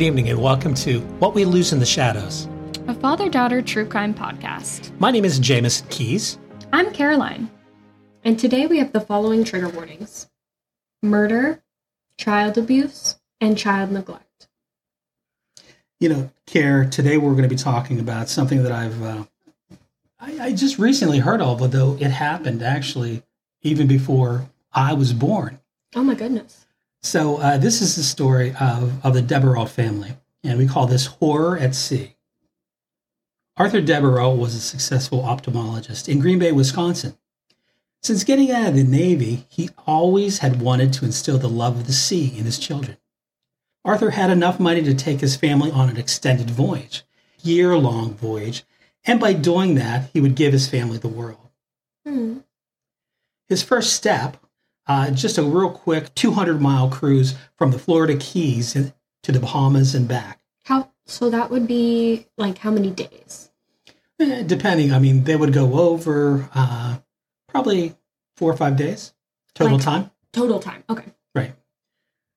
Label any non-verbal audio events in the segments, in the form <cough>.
Good evening and welcome to What We Lose in the Shadows. a father daughter true crime podcast. My name is Jameson Keys. I'm Caroline. And today we have the following trigger warnings murder, child abuse, and child neglect. you know, Care, today we're going to be talking about something that I've, uh, I, I just recently heard of, although it happened actually even before I was born. Oh my goodness. So uh, this is the story of, of the Duperrault family, and we call this Horror at Sea. Arthur Duperrault was a successful ophthalmologist in Green Bay, Wisconsin. Since getting out of the Navy, he always had wanted to instill the love of the sea in his children. Arthur had enough money to take his family on an extended voyage, year long voyage, and by doing that, he would give his family the world. Hmm. His first step, uh, just a real quick 200 mile cruise from the Florida Keys to the Bahamas and back. How so that would be like how many days? Eh, depending, I mean, they would go over uh, probably four or five days total Like- time. Total time. Okay. Right.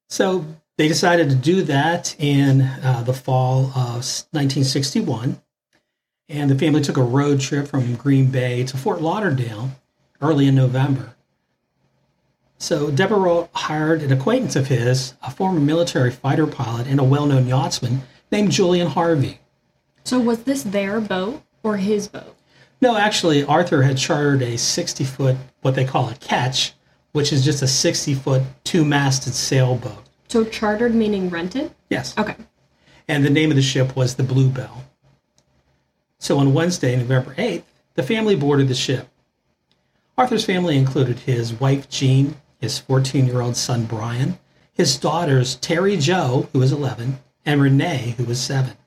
So they decided to do that in uh, the fall of 1961. And the family took a road trip from Green Bay to Fort Lauderdale early in November. So Duperrault hired an acquaintance of his, a former military fighter pilot and a well known yachtsman named Julian Harvey. So was this their boat or his boat? No, actually, Arthur had chartered a 60 foot, what they call a ketch, which is just a 60 foot, two masted sailboat. So chartered meaning rented? Yes. Okay. and the name of the ship was the Bluebelle. So on Wednesday, November 8th, the family boarded the ship. Arthur's family included his wife Jean, his 14 year old son Brian, his daughters Terry Joe, who was 11, and Renee, who was 7.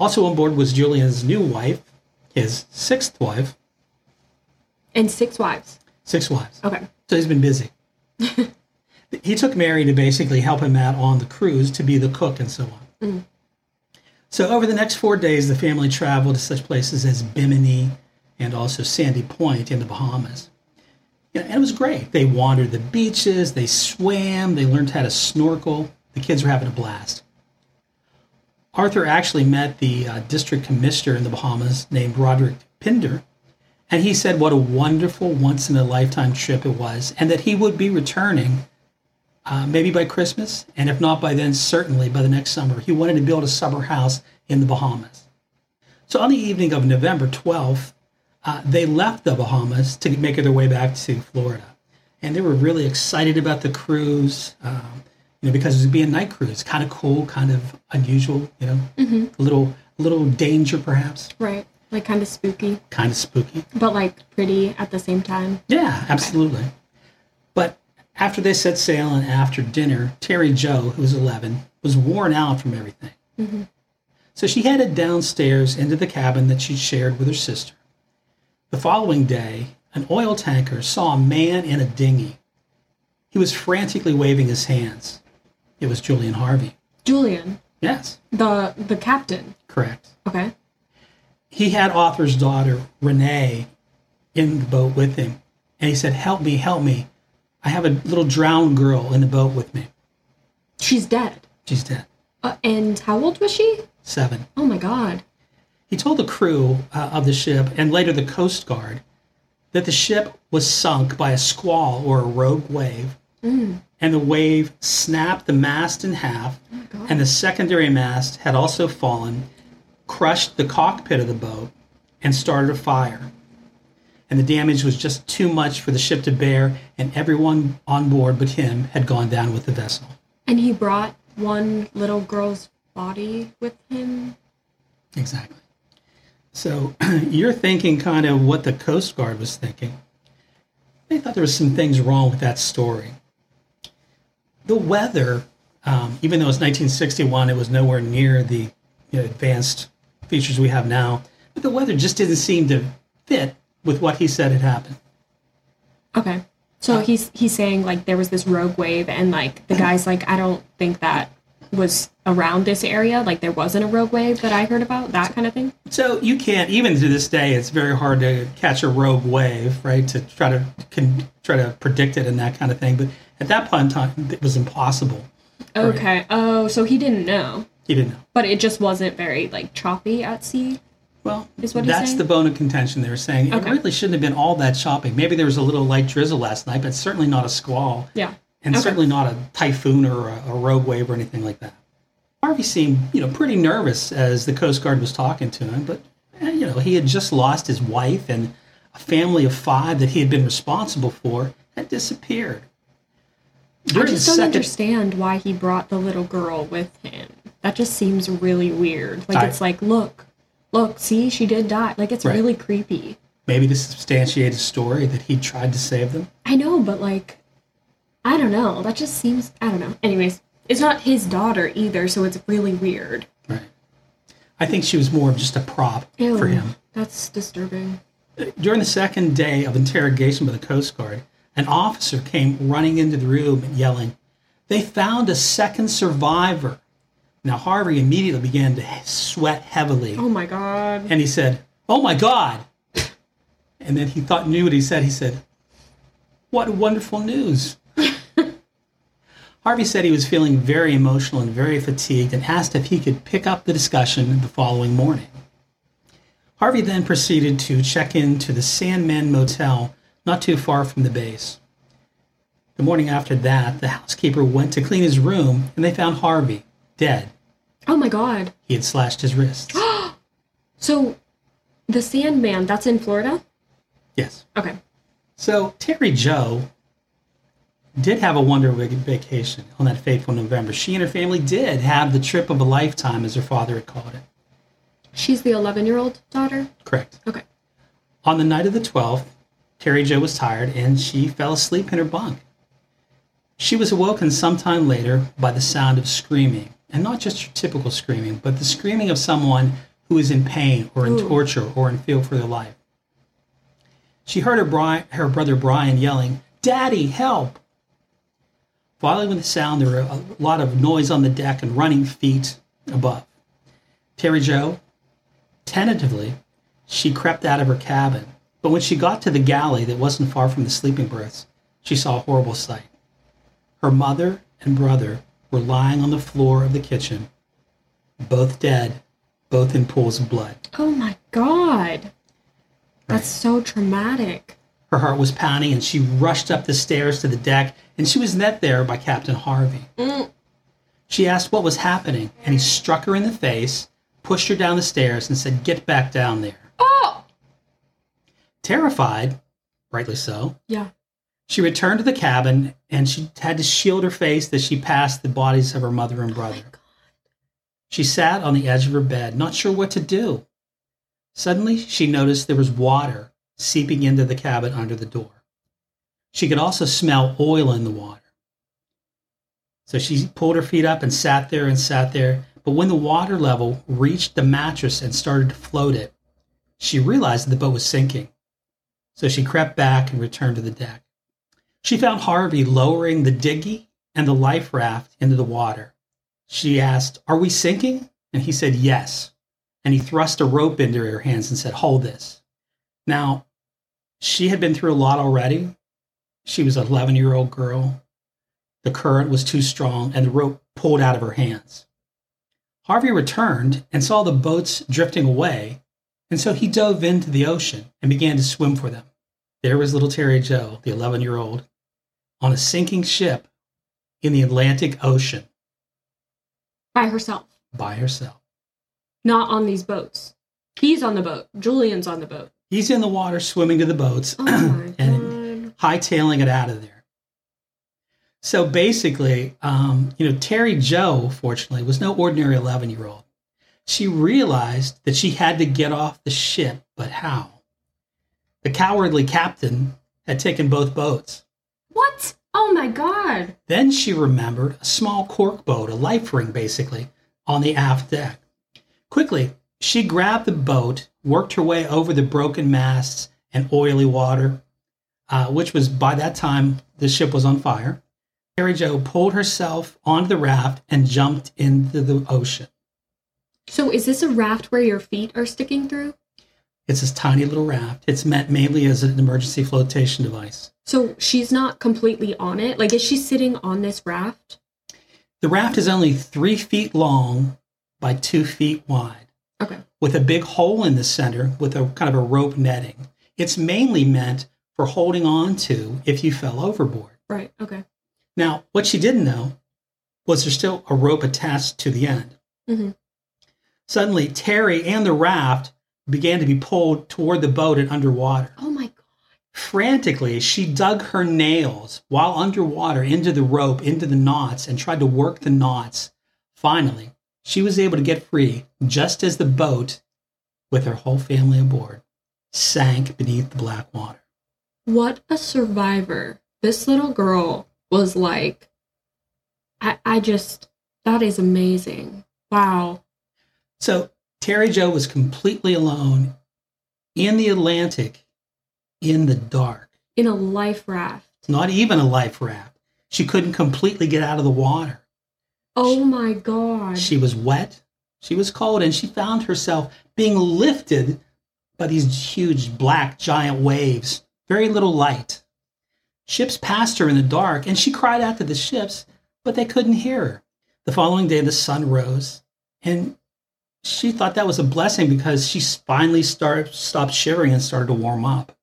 Also on board was Julian's new wife, his sixth wife, And six wives. six wives. Okay. So he's been busy. <laughs> he took Mary to basically help him out on the cruise to be the cook and so on. Mm. So over the next four days, the family traveled to such places as Bimini and also Sandy Point in the Bahamas. Yeah, and it was great. They wandered the beaches, they swam, they learned how to snorkel. The kids were having a blast. Arthur actually met the uh, district commissioner in the Bahamas named Roderick Pinder, and he said what a wonderful once in a lifetime trip it was, and that he would be returning uh, maybe by Christmas, and if not by then, certainly by the next summer. He wanted to build a summer house in the Bahamas. So on the evening of November 12th, uh, they left the Bahamas to make their way back to Florida. And they were really excited about the cruise, um, you know, because it was be a night cruise, kind of cool, kind of unusual, you know, a little, a little danger perhaps, Right. Like kind of spooky, kind of spooky. but like pretty at the same time. Yeah, absolutely. But after they set sail and after dinner, Terry Jo, who was 11, was worn out from everything. So she headed downstairs into the cabin that she shared with her sister. The following day, an oil tanker saw a man in a dinghy. He was frantically waving his hands. It was Julian Harvey. Julian, Yes, the the captain. correct. Okay. He had Arthur's daughter, Renee, in the boat with him. And he said, Help me, help me. I have a little drowned girl in the boat with me. She's dead. She's dead. Uh, and how old was she? Seven. Oh my god. He told the crew uh, of the ship and later the Coast Guard that the ship was sunk by a squall or a rogue wave, and the wave snapped the mast in half, and the secondary mast had also fallen, crushed the cockpit of the boat, and started a fire. And the damage was just too much for the ship to bear, and everyone on board but him had gone down with the vessel. And he brought one little girl's body with him. Exactly. So <clears throat> you're thinking kind of what the Coast Guard was thinking. They thought there was some things wrong with that story. The weather, um, even though it's 1961, it was nowhere near the you know, advanced features we have now. But the weather just didn't seem to fit with what he said had happened. Okay. So he's he's saying like there was this rogue wave and like the guy's like I don't think that was around this area like there wasn't a rogue wave that I heard about that kind of thing. So you can't even to this day. It's very hard to catch a rogue wave, right? To try to can try to predict it and that kind of thing. But at that point in time, it was impossible. Okay. Oh, so he didn't know, He didn't know. but it just wasn't very like choppy at sea. Well, Is what that's saying? the bone of contention. They were saying Okay. it really shouldn't have been all that choppy. Maybe there was a little light drizzle last night, but certainly not a squall, Yeah. And Okay. certainly not a typhoon or a, a rogue wave or anything like that. Harvey seemed, you know, pretty nervous as the Coast Guard was talking to him, but eh, you know, he had just lost his wife and a family of five that he had been responsible for had disappeared. I just don't second- understand why he brought the little girl with him. That just seems really weird. Like I- it's like, look, look, see, she did die. Like it's Right. really creepy. maybe to substantiate a story that he tried to save them. I know, but like, I don't know. That just seems, I don't know. Anyways, it's not his daughter either, so it's really weird. Right. I think she was more of just a prop Ew, for him. That's disturbing. During the second day of interrogation by the Coast Guard, an officer came running into the room and yelling, They found a second survivor. Now, Harvey immediately began to sweat heavily, Oh my god. and he said, Oh my God. And then he thought, knew what he said. He said, What wonderful news. Harvey said he was feeling very emotional and very fatigued and asked if he could pick up the discussion the following morning. Harvey then proceeded to check into the Sandman Motel not too far from the base. The morning after that, the housekeeper went to clean his room and they found Harvey dead. Oh my god. He had slashed his wrists. <gasps> So, the Sandman, that's in Florida? yes. Okay. So Terry Jo did have a wonderful vacation on that fateful November. She and her family did have the trip of a lifetime, as her father had called it. She's the 11 year old daughter? Correct. Okay. On the night of the 12th, Terry Jo was tired and she fell asleep in her bunk. She was awoken sometime later by the sound of screaming, and not just your typical screaming, but the screaming of someone who is in pain or in Ooh. torture or in fear for their life. She heard her, Bri- her brother Brian yelling, Daddy, help! Following the sound, there were a lot of noise on the deck and running feet above. Terry Jo, tentatively, she crept out of her cabin, but when she got to the galley that wasn't far from the sleeping berths, she saw a horrible sight. Her mother and brother were lying on the floor of the kitchen, both dead, both in pools of blood. Oh my god. That's so traumatic. Her heart was pounding, and she rushed up the stairs to the deck, and she was met there by Captain Harvey. She asked what was happening, and he struck her in the face, pushed her down the stairs, and said, Get back down there. Oh! Terrified, rightly so, Yeah. She returned to the cabin and she had to shield her face as she passed the bodies of her mother and brother. Oh she sat on the edge of her bed, not sure what to do. Suddenly, she noticed there was water seeping into the cabin under the door. She could also smell oil in the water. So she pulled her feet up and sat there and sat there. But when the water level reached the mattress and started to float it, she realized the boat was sinking. So she crept back and returned to the deck. She found Harvey lowering the dinghy and the life raft into the water. She asked, Are we sinking? And he said, Yes. And he thrust a rope into her hands and said, Hold this. Now, she had been through a lot already. She was an 11 year old girl. The current was too strong, and the rope pulled out of her hands. Harvey returned and saw the boats drifting away, and so he dove into the ocean and began to swim for them. There was little Terry Jo, the 11 year old, on a sinking ship in the Atlantic Ocean By herself. by herself. Not on these boats. He's on the boat. Julian's on the boat. He's in the water swimming to the boats Oh <clears throat> and god. hightailing it out of there. So basically, um, you know, Terry Jo, fortunately, was no ordinary 11 year old. She realized that she had to get off the ship, but how? The cowardly captain had taken both boats. What? Oh my god. Then she remembered a small cork boat, a life ring basically, on the aft deck. Quickly, she grabbed the boat, worked her way over the broken masts and oily water, uh, which was by that time the ship was on fire. Mary Jo pulled herself onto the raft and jumped into the ocean. So is this a raft where your feet are sticking through? It's this tiny little raft. It's meant mainly as an emergency flotation device. So she's not completely on it. Like is she sitting on this raft? The raft is only three feet long by two feet wide, Okay. With a big hole in the center with a kind of a rope netting. It's mainly meant for holding on to if you fell overboard. Right. Okay. Now, what she didn't know was there's still a rope attached to the end. Mhm. Suddenly, Terry and the raft began to be pulled toward the boat and underwater. Oh my god. Frantically, she dug her nails while underwater into the rope, into the knots, and tried to work the knots. Finally, she was able to get free just as the boat, with her whole family aboard, sank beneath the black water. What a survivor. This little girl was like I I just that is amazing. Wow. So Terry Jo was completely alone in the Atlantic in the dark. In a life raft. Not even a life raft. She couldn't completely get out of the water. Oh my god. She was wet, she was cold, and she found herself being lifted by these huge black giant waves. Very little light. Ships passed her in the dark, and she cried out to the ships, but they couldn't hear her. The following day, the sun rose, and she thought that was a blessing because she finally started, stopped shivering and started to warm up.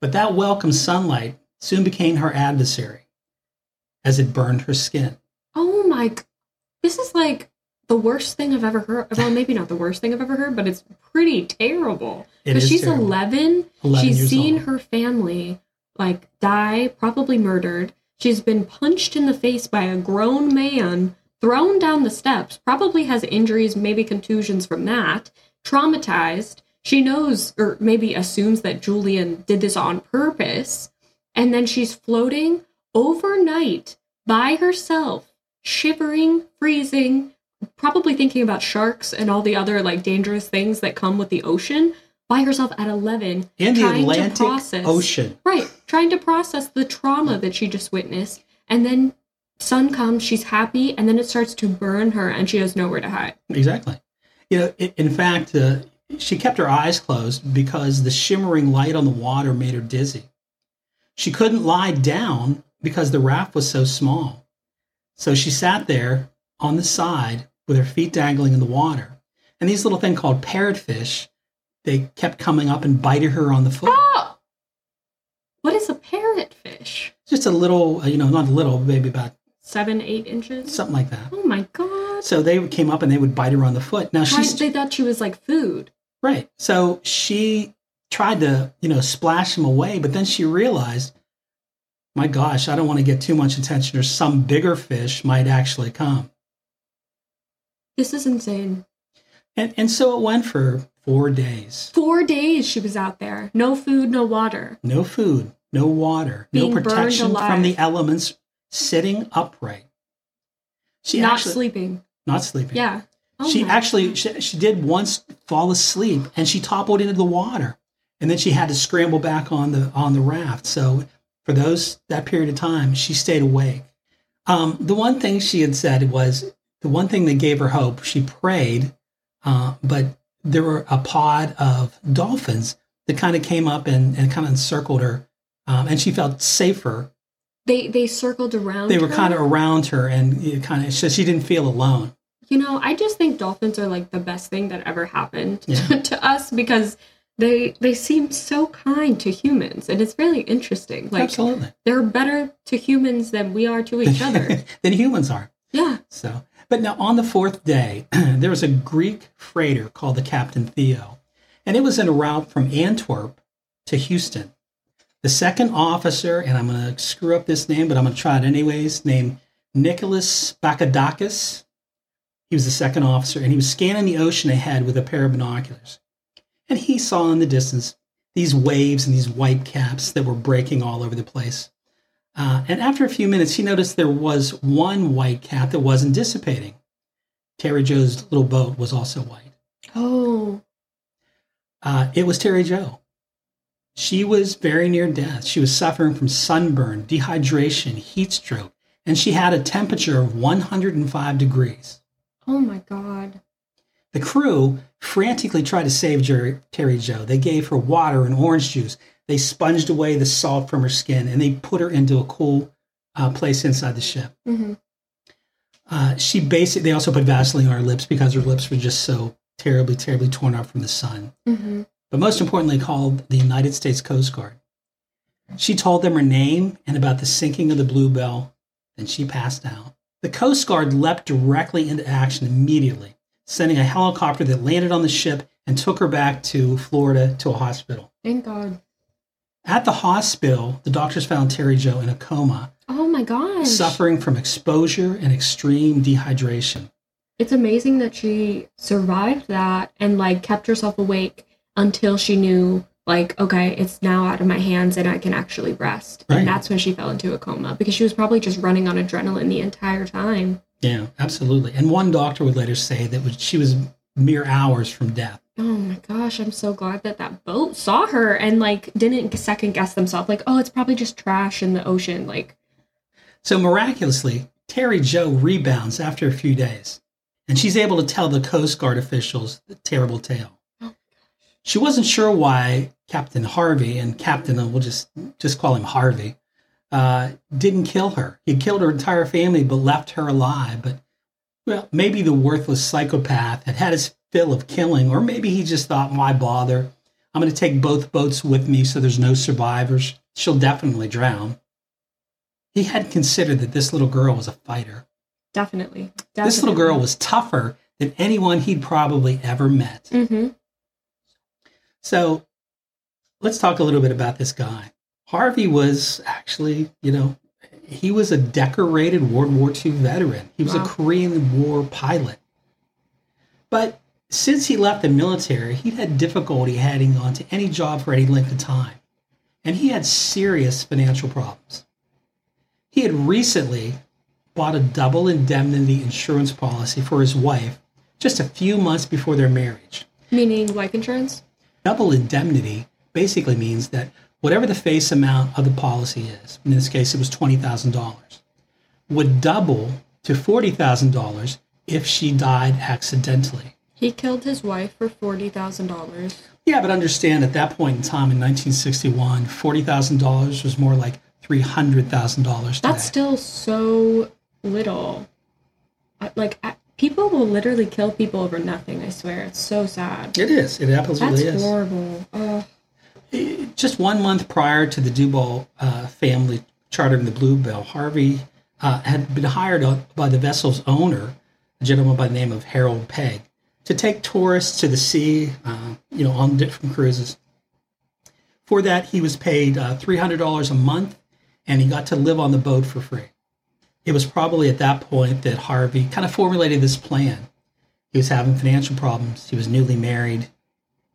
But that welcome sunlight soon became her adversary as it burned her skin. G- This is like the worst thing I've ever heard. Well, maybe not the worst thing I've ever heard, but it's pretty terrible. Because she's terrible. 11. 11 she's seen old. her family like die, probably murdered. She's been punched in the face by a grown man, thrown down the steps, probably has injuries, maybe contusions from that, traumatized. She knows or maybe assumes that Julian did this on purpose. And then she's floating overnight by herself, shivering, freezing, probably thinking about sharks and all the other like dangerous things that come with the ocean by herself at 11 in the Atlantic process- Ocean. right trying to process the trauma that she just witnessed and then sun comes she's happy and then it starts to burn her and she has nowhere to hide Exactly. You know, in fact, uh, she kept her eyes closed because the shimmering light on the water made her dizzy. She couldn't lie down because the raft was so small. So she sat there on the side with her feet dangling in the water. And these little thing called parrotfish, they kept coming up and biting her on the foot. oh what is a parrotfish Just a little, uh, you know, not a little, maybe about seven eight inches something like that. oh my god So they came up and they would bite her on the foot. Now she's they thought she was like food Right. So she tried to, you know, splash them away, but then she realized, my gosh, I don't want to get too much attention. Or some bigger fish might actually come. this is insane. And, and so it went for four days. four days she was out there. No food no water. No food, no water, Being no protection from the elements, sitting upright. She not actually, sleeping. Not sleeping. yeah. Oh she actually she, she did once fall asleep and she toppled into the water. And then she had to scramble back on the on the raft. So for those that period of time she stayed awake um, the one thing she had said was the one thing that gave her hope she prayed uh, but there were a pod of dolphins that kind of came up and, and kind of encircled her um, and she felt safer they they circled around they were her. kind of around her and kind of so she didn't feel alone You know, I just think dolphins are like the best thing that ever happened Yeah. <laughs> to us because they they seem so kind to humans, and it's really interesting. Like absolutely they're better to humans than we are to each other. <laughs> than humans are yeah. So, but now on the fourth day, <clears throat> there was a Greek freighter called the Captain Theo, and it was en route from Antwerp to Houston. The second officer, and I'm going to screw up this name, but I'm going to try it anyways, named Nicholas Bakadakis. He was the second officer, and he was scanning the ocean ahead with a pair of binoculars. And he saw in the distance these waves and these white caps that were breaking all over the place. Uh, and after a few minutes, he noticed there was one white cap that wasn't dissipating. Terry Jo's little boat was also white. Oh. Uh, it was Terry Jo. She was very near death. She was suffering from sunburn, dehydration, heat stroke, and she had a temperature of 105 degrees. Oh my god. The crew frantically tried to save Jerry, Terry Jo. They gave her water and orange juice. They sponged away the salt from her skin and they put her into a cool uh, place inside the ship. hmm Uh, she basically, they also put Vaseline on her lips because her lips were just so terribly, terribly torn up from the sun. Mm-hmm. But most importantly, called the United States Coast Guard. She told them her name and about the sinking of the Bluebelle, then she passed out. The Coast Guard leapt directly into action immediately, sending a helicopter that landed on the ship and took her back to Florida to a hospital. Thank God. At the hospital, the doctors found Terry Jo in a coma, Oh my gosh. suffering from exposure and extreme dehydration. It's amazing that she survived that and like kept herself awake until she knew like okay, it's now out of my hands and I can actually rest. Right. And that's when she fell into a coma because she was probably just running on adrenaline the entire time. Yeah, absolutely. And one doctor would later say that she was mere hours from death. Oh my gosh, I'm so glad that that boat saw her and like didn't second guess themselves like, "Oh, it's probably just trash in the ocean." Like, So miraculously, Terry Jo rebounds after a few days, and she's able to tell the Coast Guard officials the terrible tale. Oh. She wasn't sure why Captain Harvey and Captain, uh, we'll just just call him Harvey, uh, didn't kill her. He killed her entire family, but left her alive. But well, maybe the worthless psychopath had had his fill of killing, or maybe he just thought, why bother? I'm going to take both boats with me so there's no survivors. She'll definitely drown. He hadn't considered that this little girl was a fighter. definitely. This little girl was tougher than anyone he'd probably ever met. Mhm. So let's talk a little bit about this guy. Harvey was actually, you know, he was a decorated World War II veteran. He was Wow. a Korean War pilot. But since he left the military, he'd had difficulty heading on to any job for any length of time. And he had serious financial problems. He had recently bought a double indemnity insurance policy for his wife just a few months before their marriage. Meaning life insurance? Double indemnity basically means that whatever the face amount of the policy is, in this case it was $20,000, would double to $40,000 if she died accidentally. He killed his wife for $40,000. Yeah, but understand at that point in time in 1961, $40,000 was more like $300,000 today. That's still so little. Like, I, people will literally kill people over nothing, I swear. It's so sad. it is. It absolutely That's is. horrible. Ugh. Just one month prior to the Duval uh, family chartering the Bluebelle, Harvey uh, had been hired by the vessel's owner, a gentleman by the name of Harold Pegg, to take tourists to the sea, uh, you know, on different cruises. For that, he was paid uh, $300 a month, and he got to live on the boat for free. It was probably at that point that Harvey kind of formulated this plan. He was having financial problems. He was newly married.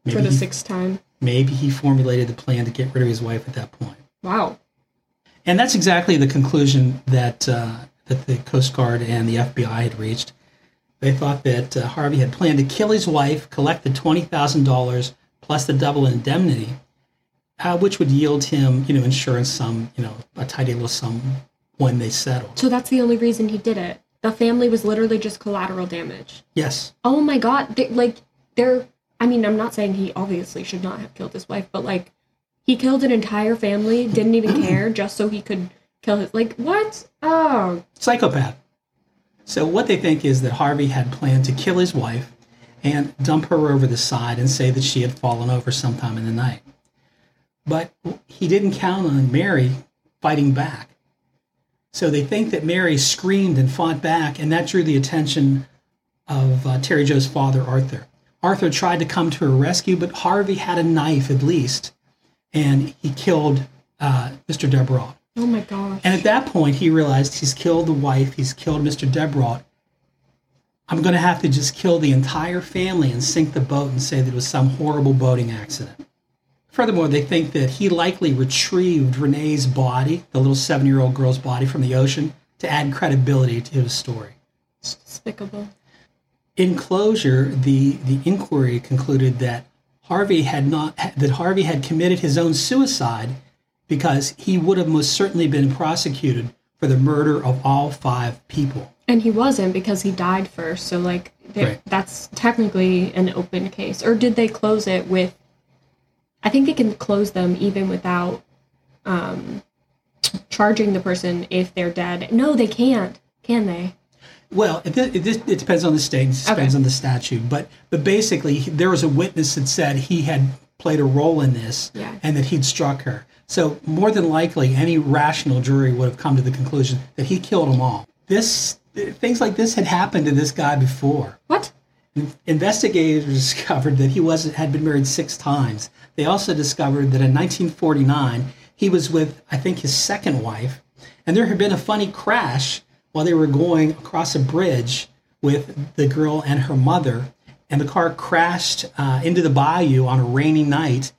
For the he- sixth time. Maybe he formulated the plan to get rid of his wife at that point. Wow. And that's exactly the conclusion that uh, that the Coast Guard and the FBI had reached. They thought that uh, Harvey had planned to kill his wife, collect the twenty thousand dollars plus the double indemnity, uh, which would yield him, you know, insurance sum, you know, a tidy little sum when they settled. So that's the only reason he did it. The family was literally just collateral damage. Yes, Oh my god. They, like, they're. I mean, I'm not saying he obviously should not have killed his wife, but like, he killed an entire family, didn't even <clears throat> care, just so he could kill his. Like, what? Oh. psychopath. So what they think is that Harvey had planned to kill his wife and dump her over the side and say that she had fallen over sometime in the night. But he didn't count on Mary fighting back. So they think that Mary screamed and fought back, and that drew the attention of uh, Terry Jo's father, Arthur. Arthur tried to come to her rescue, but Harvey had a knife at least, and he killed uh, Mr. Deborah. Oh my gosh. And at that point, he realized he's killed the wife, he's killed Mr. Debrot. I'm going to have to just kill the entire family and sink the boat and say that it was some horrible boating accident. Furthermore, they think that he likely retrieved Renee's body, the little seven year old girl's body, from the ocean to add credibility to his story. It's despicable. In closure, the, the inquiry concluded that Harvey had not that Harvey had committed his own suicide because he would have most certainly been prosecuted for the murder of all five people. And he wasn't because he died first. So, like, they- Right. that's technically an open case. Or did they close it with? I think they can close them even without um, charging the person if they're dead. No, they can't. Can they? Well, it, it, it depends on the state. It depends Okay. on the statute. But but basically, there was a witness that said he had played a role in this, Yeah. and that he'd struck her. So more than likely, any rational jury would have come to the conclusion that he killed them all. This things like this had happened to this guy before. What? Investigators <laughs> discovered that he was had been married six times. They also discovered that in 1949 he was with, I think, his second wife, and there had been a funny crash while they were going across a bridge with the girl and her mother, and the car crashed uh, into the bayou on a rainy night.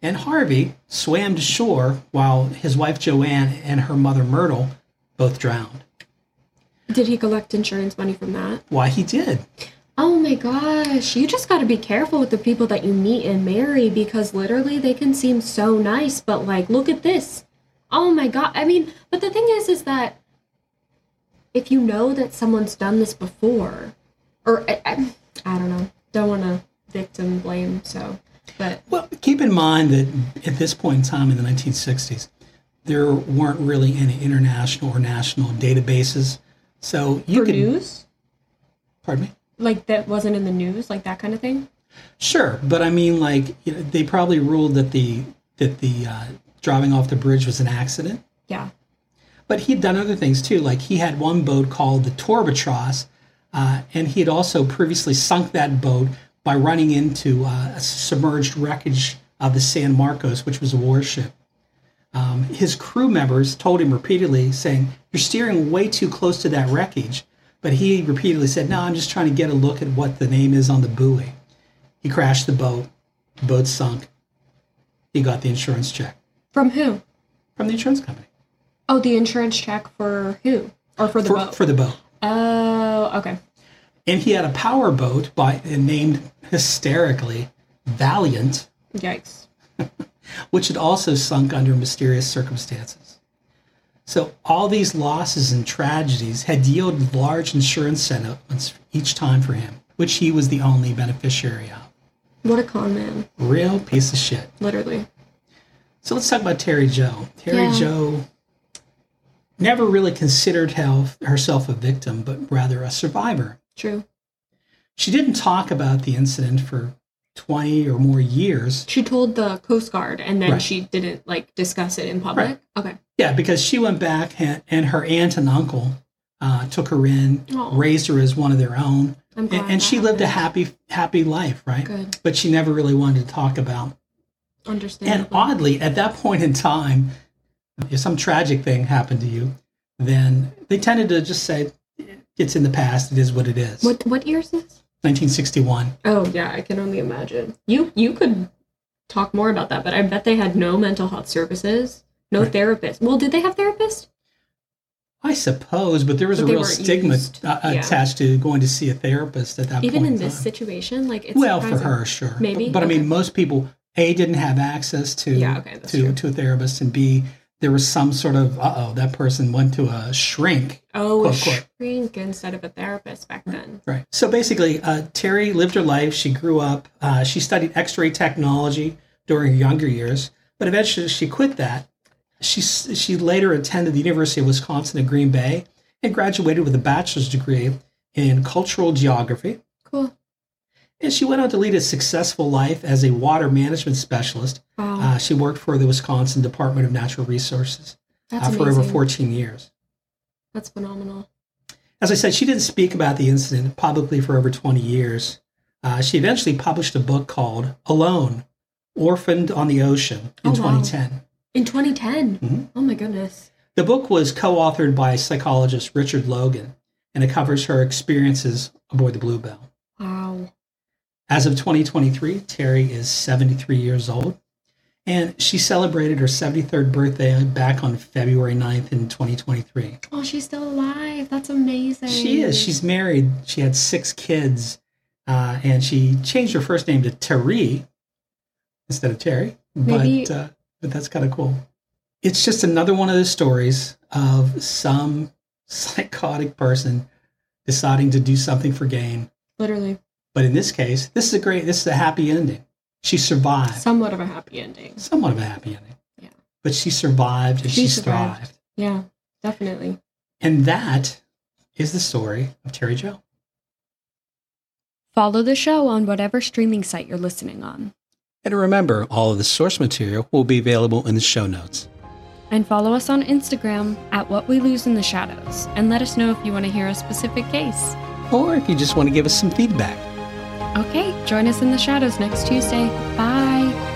And Harvey swam to shore while his wife Joanne and her mother Myrtle both drowned. Did he collect insurance money from that? Why he did. Oh my gosh, you just got to be careful with the people that you meet and marry because literally they can seem so nice, but like, look at this. Oh my god. I mean, but the thing is, is that if you know that someone's done this before, or I, I, I don't know, don't want to victim blame, so, but Well, keep in mind that at this point in time in the 1960s, there weren't really any international or national databases. So you could, news, pardon me. like that wasn't in the news, like that kind of thing. Sure, but I mean, like you know, they probably ruled that the that the uh, driving off the bridge was an accident. Yeah. But he'd done other things too. Like he had one boat called the Torbatros, uh, and he had also previously sunk that boat by running into uh, a submerged wreckage of the San Marcos, which was a warship. Um, his crew members told him repeatedly, saying, "You're steering way too close to that wreckage." But he repeatedly said, "No, I'm just trying to get a look at what the name is on the buoy." He crashed the boat. The boat sunk. He got the insurance check From who? from the insurance company Oh, the insurance check for who? Or for the for, boat? for the boat. Oh, okay. and he had a power boat by named hysterically Valiant, Yikes. <laughs> which had also sunk under mysterious circumstances. So all these losses and tragedies had yielded large insurance settlements each time for him, which he was the only beneficiary of. What a con man, Real piece of shit. literally. So let's talk about Terry Jo. Terry Yeah. Joe never really considered herself a victim, but rather a survivor. True. She didn't talk about the incident for 20 or more years. She told the Coast Guard and then Right. she didn't like discuss it in public. Okay. Yeah, because she went back and, and her aunt and uncle uh, took her in, Aw. raised her as one of their own, and, and she lived a happy, happy life, right? Good. But she never really wanted to talk about. Understand. And oddly, at that point in time, if some tragic thing happened to you, then they tended to just say, "It's in the past. It is what it is." what what year is this? 1961. Oh yeah, I can only imagine. You you could talk more about that, but I bet they had no mental health services, no Right. therapist. Well, did they have therapists? I suppose, but there was But a real stigma uh, Yeah. attached to going to see a therapist at that Even point. in this time. situation, like it's well, for her, sure. Maybe? But, but I mean, most people a didn't have access to Yeah, okay, to true. to a therapist, and b there was some sort of uh oh that person went to a shrink. Oh, a Quote, quote. shrink instead of a therapist back then. Right. So basically, uh, Terry lived her life. She grew up. Uh, she studied X-ray technology during her younger years, but eventually she quit that. She she later attended the University of Wisconsin at Green Bay and graduated with a bachelor's degree in cultural geography. Cool. And she went on to lead a successful life as a water management specialist. Wow. Uh, she worked for the Wisconsin Department of Natural Resources uh, for over 14 years. That's phenomenal. As I said, she didn't speak about the incident publicly for over 20 years. Uh, she eventually published a book called Alone Orphaned on the Ocean in Oh, wow. 2010. In 2010. Mhm. Oh my goodness. The book was co authored by psychologist Richard Logan, and it covers her experiences aboard the Bluebelle. As of 2023, Terry is 73 years old, and she celebrated her 73rd birthday back on February 9th in 2023. Oh, she's still alive. That's amazing. She is. She's married. She had six kids, uh, and she changed her first name to Terry instead of Terry. Maybe- But uh, but that's kind of cool. It's just another one of those stories of some <laughs> psychotic person deciding to do something for gain. literally But in this case, this is a great. This is a happy ending. She survived. somewhat of a happy ending. Somewhat of a happy ending. Yeah. But she survived and She she survived. thrived. Yeah, definitely. And that is the story of Terry Jo. Follow the show on whatever streaming site you're listening on. And remember, all of the source material will be available in the show notes. And follow us on Instagram at What We Lose in the Shadows and let us know if you want to hear a specific case. Or if you just want to give us some feedback. Okay, join us in the shadows next Tuesday. Bye.